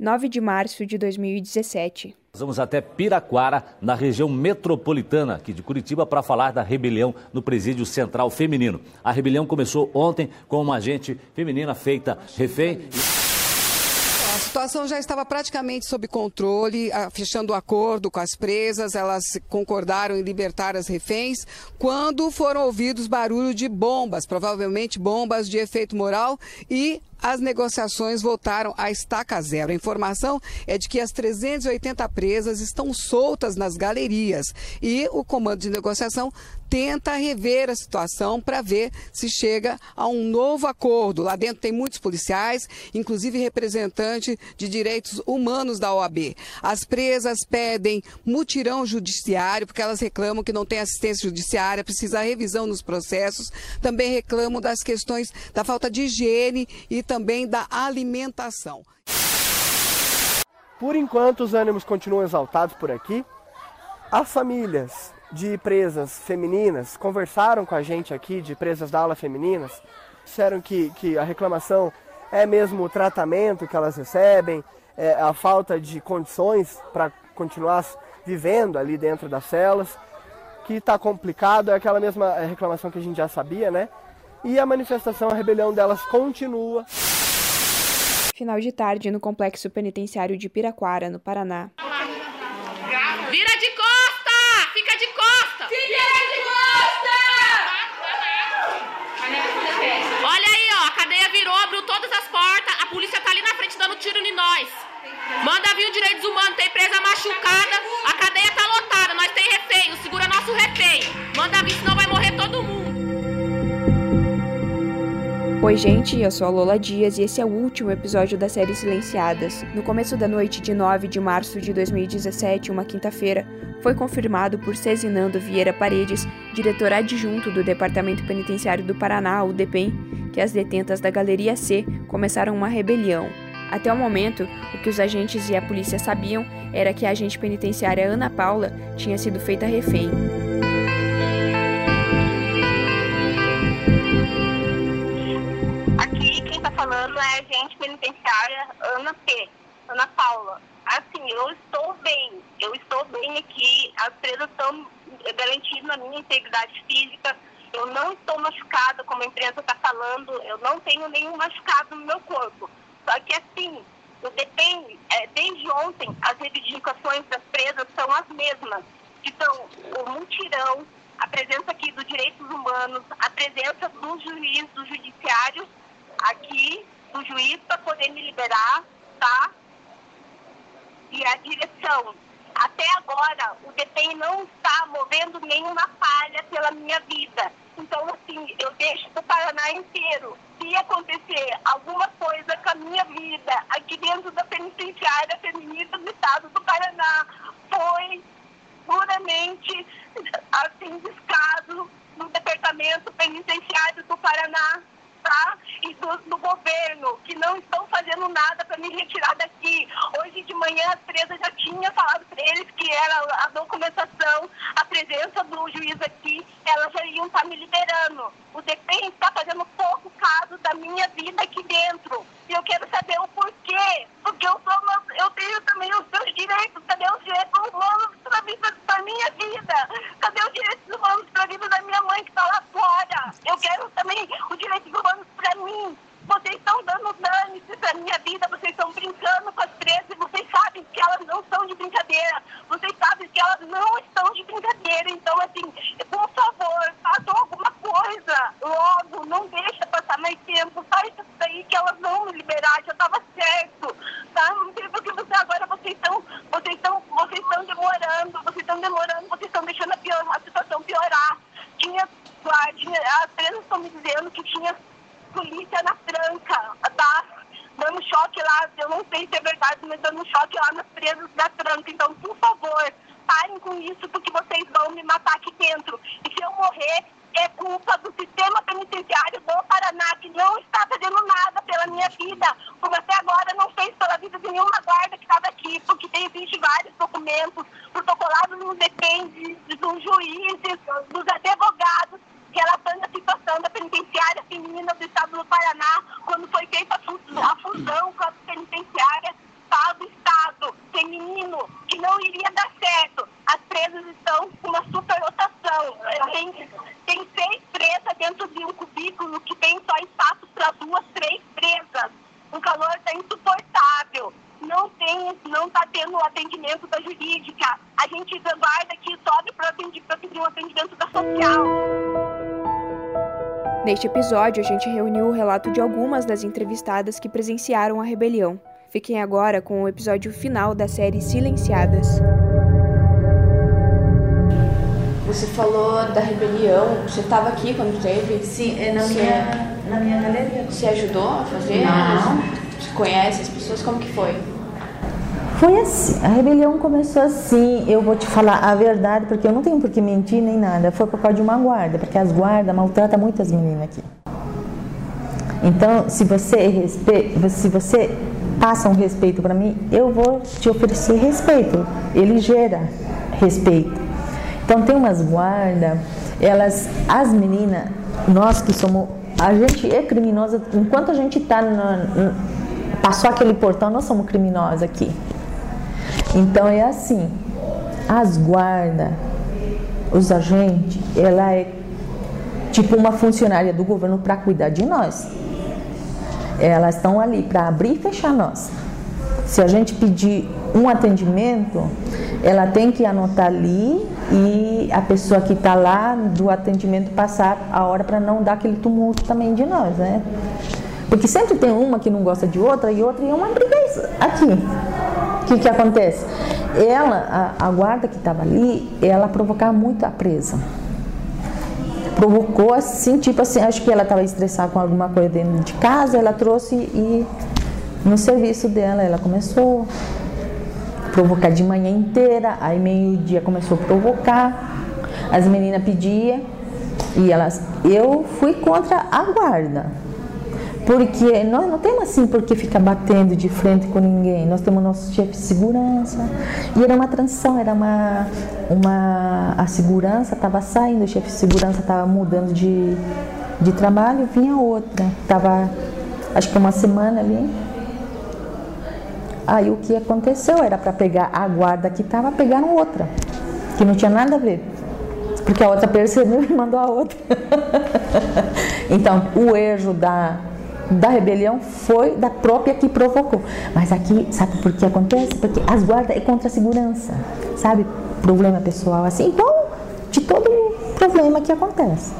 9 de março de 2017. Vamos até Piraquara, na região metropolitana aqui de Curitiba, para falar da rebelião no Presídio Central Feminino. A rebelião começou ontem com uma agente feminina feita refém situação já estava praticamente sob controle, fechando o acordo com as presas, elas concordaram em libertar as reféns, quando foram ouvidos barulho de bombas, provavelmente bombas de efeito moral, e as negociações voltaram à estaca zero. A informação é de que as 380 presas estão soltas nas galerias e o comando de negociação tenta rever a situação para ver se chega a um novo acordo. Lá dentro tem muitos policiais, inclusive representante de direitos humanos da OAB. As presas pedem mutirão judiciário, porque elas reclamam que não tem assistência judiciária, precisa revisão nos processos. Também reclamam das questões da falta de higiene e também da alimentação. Por enquanto, os ânimos continuam exaltados por aqui. As famílias de presas femininas conversaram com a gente aqui, de presas da ala femininas, disseram que, que a reclamação é mesmo o tratamento que elas recebem, é a falta de condições para continuar vivendo ali dentro das celas, que está complicado, é aquela mesma reclamação que a gente já sabia, né? E a manifestação, a rebelião delas continua. Final de tarde no Complexo Penitenciário de Piraquara, no Paraná. Vira de costa! Fica de costa! Fica de costa! Olha aí, ó, a cadeia virou, abriu todas as portas, a polícia tá ali na frente dando tiro em nós. Manda vir o direitos humanos, tem presa machucada, a cadeia tá lotada, nós tem refém, segura nosso refém. Manda vir, senão vai Oi, gente, eu sou a Lola Dias e esse é o último episódio da série Silenciadas. No começo da noite de 9 de março de 2017, uma quinta-feira, foi confirmado por Cezinando Vieira Paredes, diretor adjunto do Departamento Penitenciário do Paraná, o DEPEN, que as detentas da Galeria C começaram uma rebelião. Até o momento, o que os agentes e a polícia sabiam era que a agente penitenciária Ana Paula tinha sido feita refém. É agente penitenciária Ana P. Ana Paula. Assim, eu estou bem, eu estou bem aqui, as presas estão garantindo a minha integridade física, eu não estou machucada, como a imprensa está falando, eu não tenho nenhum machucado no meu corpo. Só que assim, depende, é, desde ontem, as reivindicações das presas são as mesmas, são o mutirão, a presença aqui dos direitos humanos, a presença do juiz, do judiciário aqui do juiz para poder me liberar, tá? E a direção. Até agora, o DPI não está movendo nenhuma falha pela minha vida. Então, assim, eu deixo o Paraná inteiro. Se acontecer alguma coisa com a minha vida aqui dentro da penitenciária feminista do estado do Paraná, foi puramente, assim, descaso no departamento penitenciário do Paraná e do, governo, que não estão fazendo nada para me retirar daqui. Hoje de manhã a Teresa já tinha falado para eles que era a documentação, a presença do juiz aqui, elas já iam estar tá me liberando. O DPEM está fazendo pouco caso da minha vida aqui dentro. E eu quero saber o porquê. Porque eu, sou, eu tenho também os meus direitos. Cadê os direitos humanos para a minha vida? Cadê os direitos humanos para a vida da minha mãe que está lá fora? Eu quero também os direitos humanos para mim. Vocês estão dando dano para minha vida, vocês estão brincando com as presas vocês sabem que elas não são de brincadeira. Vocês sabem que elas não estão de brincadeira. Então, assim, por favor, façam alguma coisa logo, não deixa passar mais tempo. Faz isso daí que elas vão me liberar, já estava certo. Tá? Não sei porque você agora vocês estão, vocês estão, vocês estão demorando, vocês estão demorando, vocês estão deixando a, pior, a situação piorar. Tinha, tinha as presas estão me dizendo que tinha polícia na tranca, tá? Dando choque lá, eu não sei se é verdade, mas dando choque lá nas presas da tranca. Então, por favor, parem com isso, porque vocês vão me matar aqui dentro. E se eu morrer, é culpa do sistema penitenciário do Paraná, que não está fazendo nada pela minha vida, como até agora não fez pela vida de nenhuma guarda que estava aqui, porque tem, existe vários documentos protocolados nos depende dos juízes, dos advogados, relatando a situação da penitenciária feminina do estado do Paraná, quando foi feita a fusão com a penitenciária, tá? não não está tendo o atendimento da jurídica. A gente aguarda que sobe para pedir um atendimento da social. Neste episódio, a gente reuniu o relato de algumas das entrevistadas que presenciaram a rebelião. Fiquem agora com o episódio final da série Silenciadas. Você falou da rebelião, você estava aqui quando teve? Sim, é na, Você- minha, na minha galeria. Você ajudou a fazer? Não. Você conhece as pessoas? Como que foi? Foi assim, a rebelião começou assim, eu vou te falar a verdade, porque eu não tenho por que mentir nem nada. Foi por causa de uma guarda, porque as guardas maltratam muito as meninas aqui. Então, se você se você passa um respeito para mim, eu vou te oferecer respeito. Ele gera respeito. Então tem umas guardas, elas, as meninas, nós que somos, a gente é criminosa enquanto a gente está passou aquele portão, nós somos criminosos aqui. Então é assim, as guardas, os agentes, ela é tipo uma funcionária do governo para cuidar de nós. Elas estão ali para abrir e fechar nós. Se a gente pedir um atendimento, ela tem que anotar ali e a pessoa que está lá do atendimento passar a hora para não dar aquele tumulto também de nós, né? Porque sempre tem uma que não gosta de outra e outra e é uma briga aqui. Que, que acontece? Ela, a, a guarda que estava ali, ela provocava muito a presa. Provocou assim, tipo assim, acho que ela estava estressada com alguma coisa dentro de casa, ela trouxe e no serviço dela ela começou a provocar de manhã inteira, aí meio-dia começou a provocar, as meninas pediam e elas. Eu fui contra a guarda. Porque nós não temos assim porque ficar batendo de frente com ninguém. Nós temos nosso chefe de segurança. E era uma transição, era uma. uma a segurança estava saindo, o chefe de segurança estava mudando de, de trabalho, vinha outra. Estava, acho que uma semana ali. Aí o que aconteceu era para pegar a guarda que estava, pegaram outra, que não tinha nada a ver. Porque a outra percebeu e mandou a outra. então, o erro da, da rebelião foi da própria que provocou. Mas aqui, sabe por que acontece? Porque as guardas é contra a segurança, sabe? Problema pessoal, assim, igual de todo problema que acontece.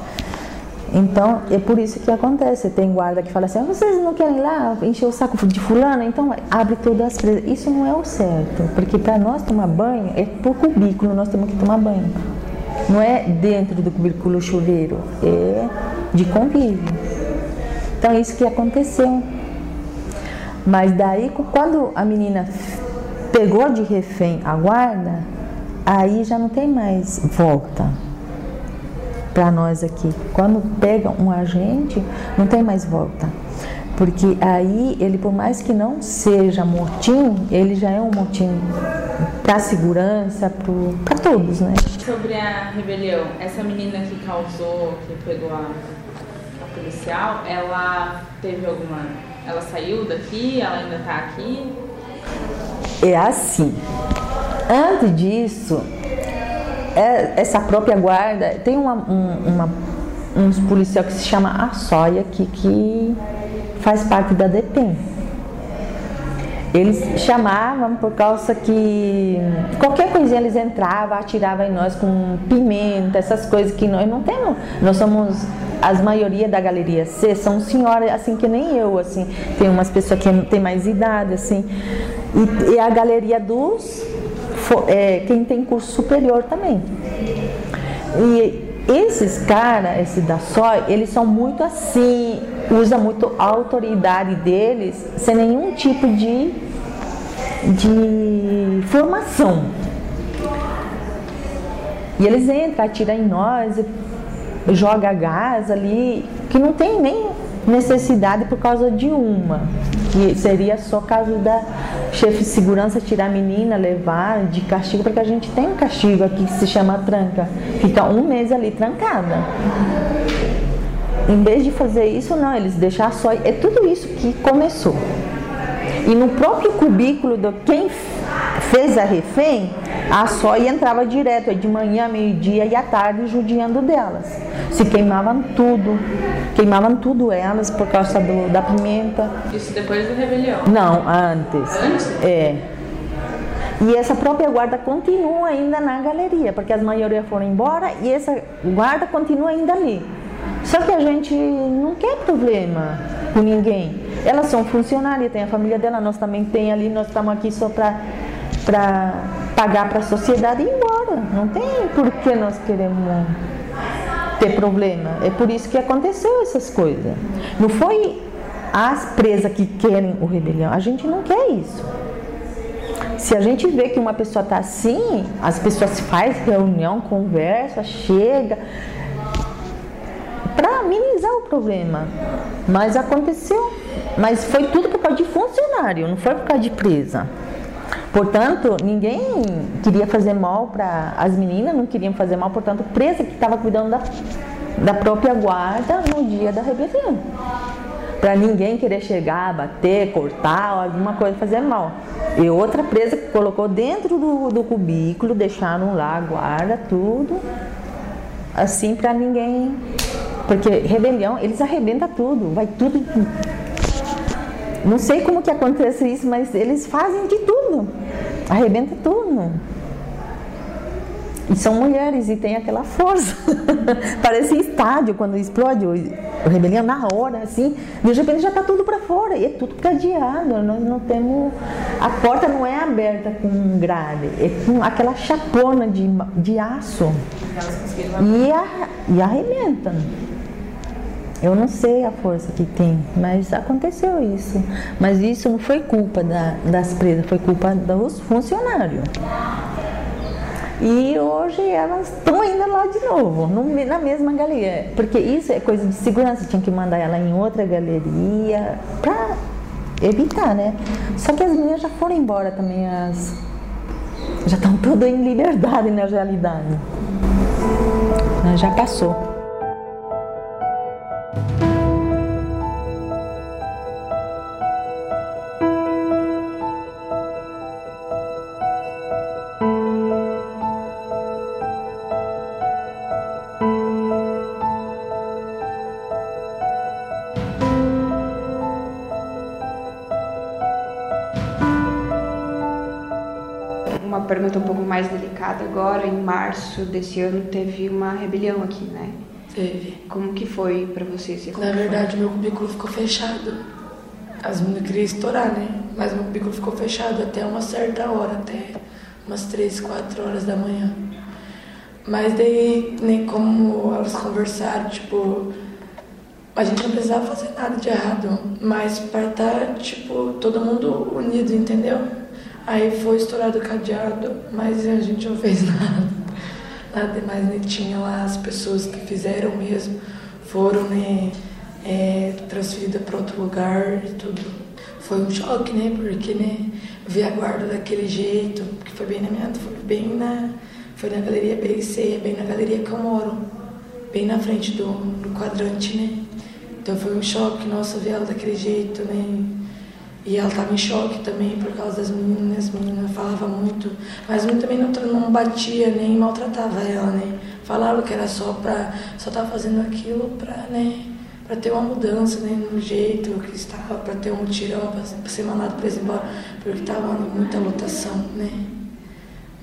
Então, é por isso que acontece. Tem guarda que fala assim: "Ah, vocês não querem ir lá encher o saco de fulano? Então, abre todas as presas. Isso não é o certo, porque para nós tomar banho, é por cubículo nós temos que tomar banho. Não é dentro do cubículo chuveiro, é de convívio. Então, isso que aconteceu. Mas daí, quando a menina pegou de refém a guarda, aí já não tem mais volta para nós aqui. Quando pega um agente, não tem mais volta. Porque aí ele, por mais que não seja motim, ele já é um motim para segurança, para todos, né? Sobre a rebelião, essa menina que causou, que pegou a ela teve alguma. Ela saiu daqui? Ela ainda tá aqui? É assim. Antes disso, é- essa própria guarda tem uma, um, uma, uns policial que se chama Açóia aqui, que faz parte da DEPEN. Eles chamavam por causa que qualquer coisinha eles entravam, atiravam em nós com pimenta, essas coisas que nós não temos. Nós somos, as maioria da galeria C são senhoras assim que nem eu, assim. Tem umas pessoas que têm mais idade, assim. E, e a galeria dos é, quem tem curso superior também. E esses caras, esse da SOI, eles são muito assim, usa muito a autoridade deles sem nenhum tipo de, de formação. E eles entram, atiram em nós, joga gás ali, que não tem nem necessidade por causa de uma. Que seria só caso da chefe de segurança tirar a menina, levar de castigo, porque a gente tem um castigo aqui que se chama tranca. Fica um mês ali trancada. Em vez de fazer isso, não, eles deixaram só. É tudo isso que começou. E no próprio cubículo de quem fez a refém, a SOI entrava direto, de manhã, meio-dia e à tarde, judiando delas. Se queimavam tudo, queimavam tudo elas por causa do, da pimenta. Isso depois da rebelião. Não, antes. Antes? É. E essa própria guarda continua ainda na galeria, porque as maioria foram embora e essa guarda continua ainda ali. Só que a gente não quer problema com ninguém. Elas são funcionárias, tem a família dela, nós também tem ali, nós estamos aqui só para pagar para a sociedade e ir embora. Não tem por que nós queremos ter problema. É por isso que aconteceu essas coisas. Não foi as presas que querem o rebelião. A gente não quer isso. Se a gente vê que uma pessoa está assim, as pessoas faz reunião, conversa, chega para minimizar o problema. Mas aconteceu. Mas foi tudo por causa de funcionário, não foi por causa de presa. Portanto, ninguém queria fazer mal para as meninas, não queriam fazer mal, portanto, presa que estava cuidando da, da própria guarda no dia da rebelião. Para ninguém querer chegar, bater, cortar, alguma coisa, fazer mal. E outra presa que colocou dentro do, do cubículo, deixaram lá a guarda, tudo, assim para ninguém. Porque rebelião, eles arrebentam tudo, vai tudo não sei como que acontece isso, mas eles fazem de tudo. Arrebenta tudo. E são mulheres e tem aquela força. Parece estádio quando explode o, rebelião na hora, assim. De repente já está tudo para fora. E é tudo cadeado. Nós não temos. A porta não é aberta com grade, é com aquela chapona de, de aço. E, a, e arrebenta. Eu não sei a força que tem, mas aconteceu isso. Mas isso não foi culpa da, das presas, foi culpa dos funcionários. E hoje elas estão ainda lá de novo, no, na mesma galeria. Porque isso é coisa de segurança, tinha que mandar ela em outra galeria para evitar, né? Só que as meninas já foram embora também, as já estão todas em liberdade na realidade. Já passou. Pergunta um pouco mais delicada agora. Em março desse ano teve uma rebelião aqui, né? Teve. Como que foi para você? Você Na verdade, meu cubículo ficou fechado. As meninas queriam estourar, né? Mas meu cubículo ficou fechado até uma certa hora, até umas 3, 4 horas da manhã. Mas daí, nem como elas conversaram, tipo, a gente não precisava fazer nada de errado, mas para estar, tá, tipo, todo mundo unido, entendeu? Aí foi estourado o cadeado, mas a gente não fez nada. Nada demais, nem tinha lá as pessoas que fizeram mesmo, foram né, é, transferidas para outro lugar e tudo. Foi um choque, né? Porque né, ver a guarda daquele jeito, que foi bem na minha. Foi bem na. Foi na galeria BC, bem na galeria que eu moro, bem na frente do, do quadrante, né? Então foi um choque, nossa, ver ela daquele jeito, né? E ela estava em choque também por causa das meninas, as meninas falavam muito, mas muito também não, não batia nem maltratava ela, né? Falava que era só para só tava fazendo aquilo para, né, para ter uma mudança, né, no jeito que estava, para ter um mutirão, para ser mandado para embora, porque estava muita lotação, né?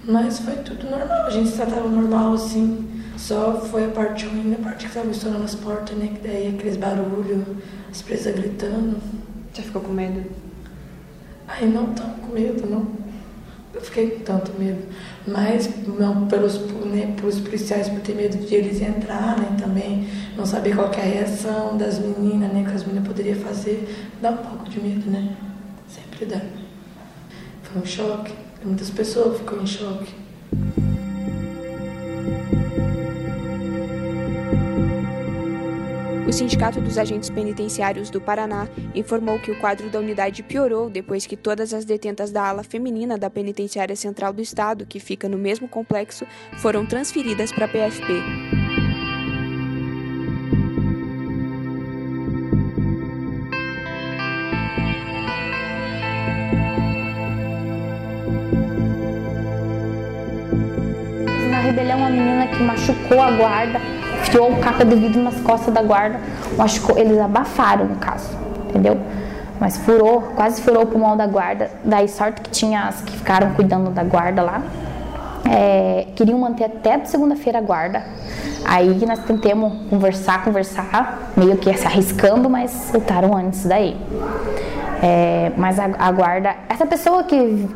Mas foi tudo normal, a gente tratava normal assim. Só foi a parte ruim, a parte que estava estourando as portas, né? Que daí aqueles barulhos, as presas gritando. Você ficou com medo? Ai, não tão com medo, não. Eu fiquei com tanto medo. Mas não pelos, né, pelos policiais, por ter medo de eles entrarem também, não saber qual é a reação das meninas, né, que as meninas poderiam fazer, dá um pouco de medo, né? Sempre dá. Foi um choque. Muitas pessoas ficam em choque. O Sindicato dos Agentes Penitenciários do Paraná informou que o quadro da unidade piorou depois que todas as detentas da ala feminina da Penitenciária Central do Estado, que fica no mesmo complexo, foram transferidas para a PFP. Na rebelião, uma menina que machucou a guarda enfiou o caca de vidro nas costas da guarda. Machucou, eles abafaram o caso, entendeu? Mas furou, quase furou o pulmão da guarda. Daí, sorte que tinha as que ficaram cuidando da guarda lá. É, queriam manter até segunda-feira a guarda. Aí nós tentamos conversar, conversar, meio que se arriscando, mas soltaram antes daí. É, mas a, a, guarda, essa pessoa que,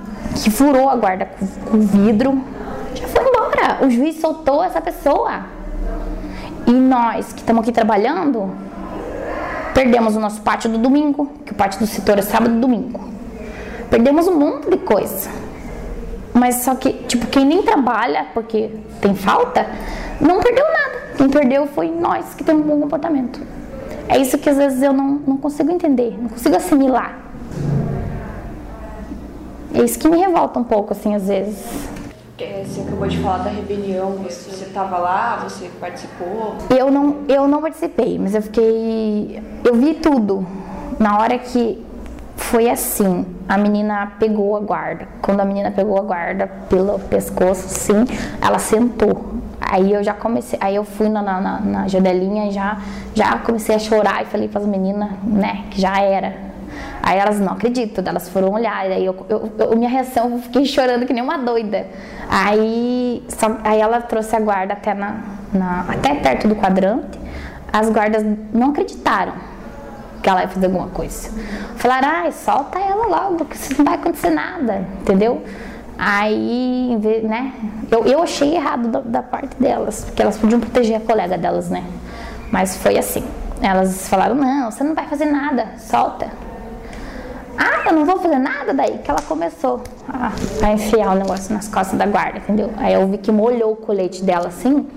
que furou a guarda com, com vidro, já foi embora. O juiz soltou essa pessoa. E nós que estamos aqui trabalhando, perdemos o nosso pátio do domingo, que o pátio do setor é sábado e domingo. Perdemos um monte de coisa. Mas só que, tipo, quem nem trabalha porque tem falta, não perdeu nada. Quem perdeu foi nós que temos um bom comportamento. É isso que às vezes eu não, não consigo entender, não consigo assimilar. É isso que me revolta um pouco, assim, às vezes. É, você acabou de falar da rebelião, você estava lá, você participou? Eu não, eu não participei, mas eu fiquei. Eu vi tudo. Na hora que foi assim, a menina pegou a guarda. Quando a menina pegou a guarda pelo pescoço, sim, ela sentou. Aí eu já comecei, aí eu fui na, na, na janelinha e já, já comecei a chorar e falei para as meninas, né, que já era. Aí elas não acreditam, elas foram olhar, aí eu, eu, eu, minha reação, eu fiquei chorando que nem uma doida. Aí, só, aí ela trouxe a guarda até, na, na, até perto do quadrante, as guardas não acreditaram que ela ia fazer alguma coisa. Falaram, ai, solta ela logo, que não vai acontecer nada, entendeu? Aí, né, eu, eu achei errado da, da parte delas, porque elas podiam proteger a colega delas, né? Mas foi assim. Elas falaram, não, você não vai fazer nada, solta. Eu não vou fazer nada daí. Que ela começou a, a enfiar o negócio nas costas da guarda, entendeu? Aí eu vi que molhou o colete dela assim.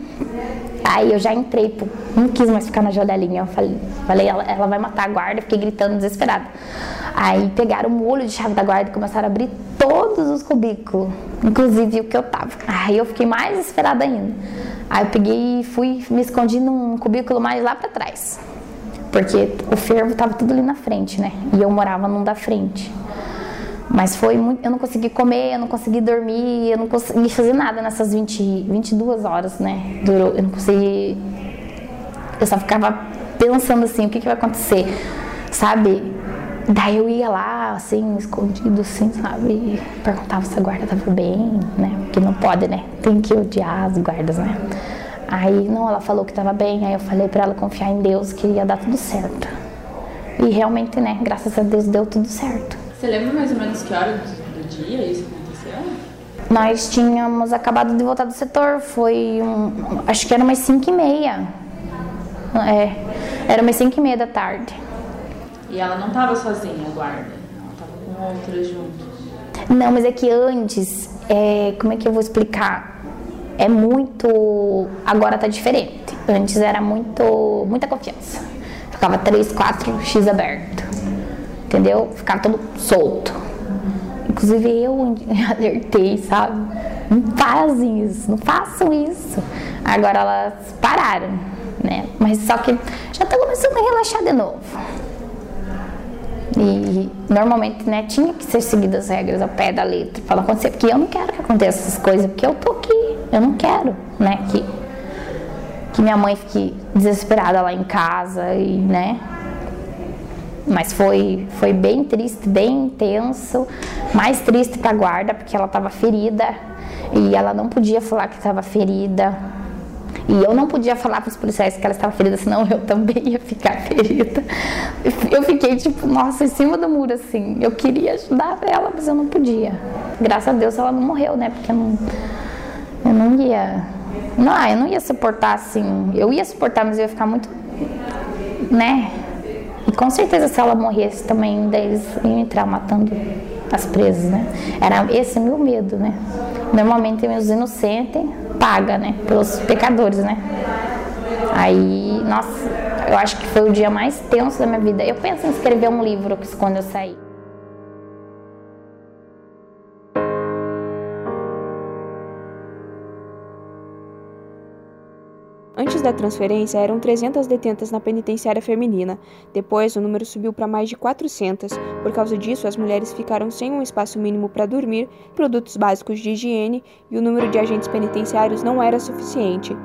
Aí eu já entrei, pô, não quis mais ficar na janelinha. Eu falei, falei ela, ela vai matar a guarda, fiquei gritando desesperada. Aí pegaram o molho de chave da guarda e começaram a abrir todos os cubículos, inclusive o que eu tava. Aí eu fiquei mais desesperada ainda. Aí eu peguei e fui, me escondi num cubículo mais lá para trás. Porque o fervo estava tudo ali na frente, né? E eu morava num da frente. Mas foi muito. Eu não consegui comer, eu não consegui dormir, eu não consegui fazer nada nessas 20, 22 horas, né? Durou. Eu não consegui. Eu só ficava pensando assim: o que, que vai acontecer? Sabe? Daí eu ia lá, assim, escondido, assim, sabe? Perguntava se a guarda tava bem, né? Porque não pode, né? Tem que odiar as guardas, né? Aí, não, ela falou que estava bem, aí eu falei para ela confiar em Deus que ia dar tudo certo. E realmente, né, graças a Deus deu tudo certo. Você lembra mais ou menos que hora do, do dia isso aconteceu? Nós tínhamos acabado de voltar do setor, foi um, acho que era umas 5 e meia. É, era umas 5 e meia da tarde. E ela não estava sozinha, a guarda? Ela estava com outras juntos? Não, mas é que antes, é, como é que eu vou explicar? É muito. Agora tá diferente. Antes era muito. muita confiança. Ficava 3, 4 X aberto. Entendeu? Ficava todo solto. Inclusive eu alertei, sabe? Não fazem isso, não façam isso. Agora elas pararam, né? Mas só que já tá começando a relaxar de novo. E normalmente, né, tinha que ser seguidas as regras ao pé da letra. Para acontecer, porque eu não quero que aconteça essas coisas, porque eu tô aqui, eu não quero, né, que, que minha mãe fique desesperada lá em casa e, né, mas foi, foi bem triste, bem intenso, mais triste para a guarda, porque ela estava ferida. E ela não podia falar que estava ferida, e eu não podia falar para os policiais que ela estava ferida, senão eu também ia ficar ferida. Eu fiquei tipo, nossa, em cima do muro assim. Eu queria ajudar ela, mas eu não podia. Graças a Deus ela não morreu, né? Porque eu não, eu não ia. Não, eu não ia suportar assim. Eu ia suportar, mas eu ia ficar muito. Né? E com certeza se ela morresse também, daí eles iam entrar matando as presas, né? Era esse meu medo, né? Normalmente os inocentes paga, né? Pelos pecadores, né? Aí, nossa, eu acho que foi o dia mais tenso da minha vida. Eu penso em escrever um livro quando eu sair. Antes da transferência, eram 300 detentas na penitenciária feminina. Depois, o número subiu para mais de 400. Por causa disso, as mulheres ficaram sem um espaço mínimo para dormir, produtos básicos de higiene e o número de agentes penitenciários não era suficiente.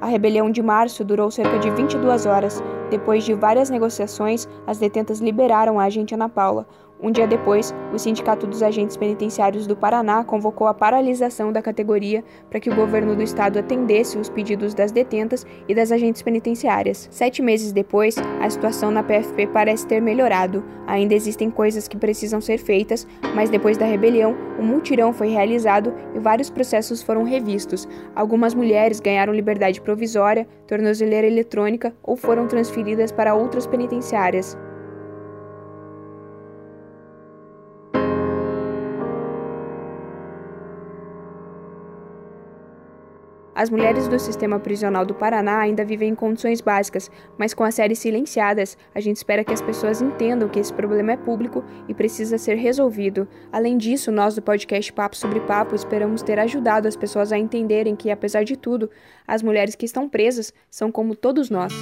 A rebelião de março durou cerca de 22 horas. Depois de várias negociações, as detentas liberaram a agente Ana Paula. Um dia depois, o Sindicato dos Agentes Penitenciários do Paraná convocou a paralisação da categoria para que o governo do estado atendesse os pedidos das detentas e das agentes penitenciárias. Sete meses depois, a situação na PFP parece ter melhorado. Ainda existem coisas que precisam ser feitas, mas depois da rebelião, um mutirão foi realizado e vários processos foram revistos. Algumas mulheres ganharam liberdade provisória, tornozeleira eletrônica ou foram transferidas para outras penitenciárias. As mulheres do sistema prisional do Paraná ainda vivem em condições básicas, mas com as séries silenciadas, a gente espera que as pessoas entendam que esse problema é público e precisa ser resolvido. Além disso, nós do podcast Papo sobre Papo esperamos ter ajudado as pessoas a entenderem que, apesar de tudo, as mulheres que estão presas são como todos nós.